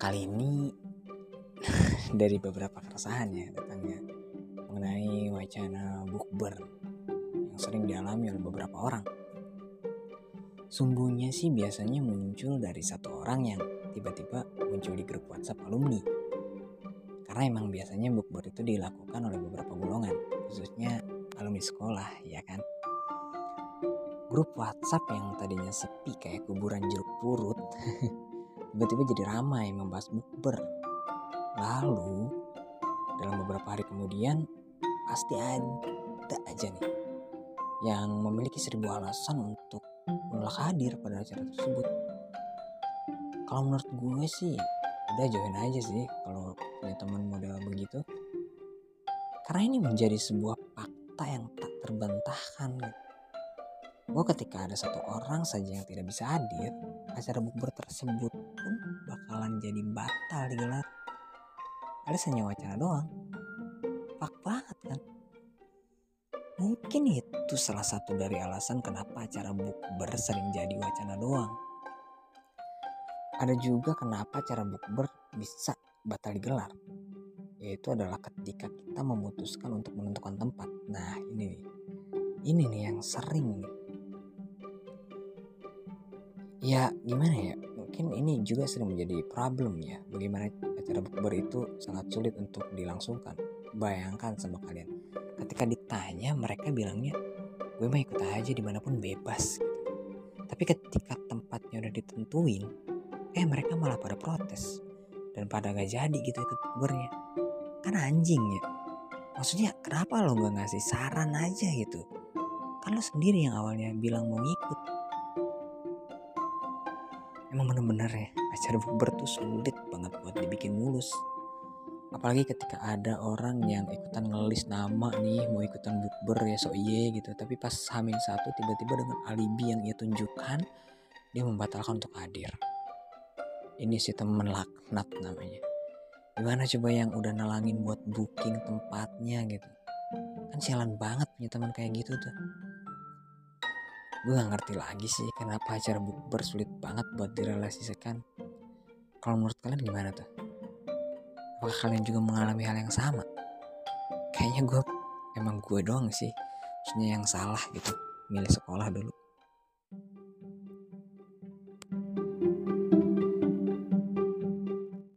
kali ini dari beberapa keresahan ya datangnya mengenai wacana bukber yang sering dialami oleh beberapa orang. Sumbunya sih biasanya muncul dari satu orang yang tiba-tiba muncul di grup WhatsApp alumni. Karena emang biasanya bukber itu dilakukan oleh beberapa golongan, khususnya alumni sekolah, ya kan? Grup WhatsApp yang tadinya sepi kayak kuburan jeruk purut tiba-tiba jadi ramai membahas bukber. Lalu dalam beberapa hari kemudian pasti ada aja nih yang memiliki seribu alasan untuk menolak hadir pada acara tersebut. Kalau menurut gue sih udah join aja sih kalau punya teman model begitu. Karena ini menjadi sebuah fakta yang tak terbantahkan bahwa ketika ada satu orang saja yang tidak bisa hadir, acara bukber tersebut pun bakalan jadi batal digelar. Ada hanya wacana doang. Pak banget kan? Mungkin itu salah satu dari alasan kenapa acara bukber sering jadi wacana doang. Ada juga kenapa acara bukber bisa batal digelar. Yaitu adalah ketika kita memutuskan untuk menentukan tempat. Nah ini nih. Ini nih yang sering nih ya gimana ya? Mungkin ini juga sering menjadi problem ya. Bagaimana acara bukber itu sangat sulit untuk dilangsungkan. Bayangkan sama kalian. Ketika ditanya mereka bilangnya gue mah ikut aja di mana pun bebas. Tapi ketika tempatnya udah ditentuin eh mereka malah pada protes. Dan pada gak jadi gitu ikut bukbernya kan anjing ya. Maksudnya kenapa lo gak ngasih saran aja gitu? Kan lo sendiri yang awalnya bilang mau ngikut emang bener-bener ya acara bukber tuh sulit banget buat dibikin mulus. Apalagi ketika ada orang yang ikutan ngelis nama nih mau ikutan bukber ya so iye gitu. Tapi pas hamin satu tiba-tiba dengan alibi yang ia tunjukkan dia membatalkan untuk hadir. Ini si temen laknat namanya. Gimana coba yang udah nalangin buat booking tempatnya gitu? Kan sialan banget punya teman kayak gitu tuh gue gak ngerti lagi sih kenapa acara bukber sulit banget buat direlasikan kalau menurut kalian gimana tuh? Apakah kalian juga mengalami hal yang sama? Kayaknya gue emang gue doang sih maksudnya yang salah gitu milih sekolah dulu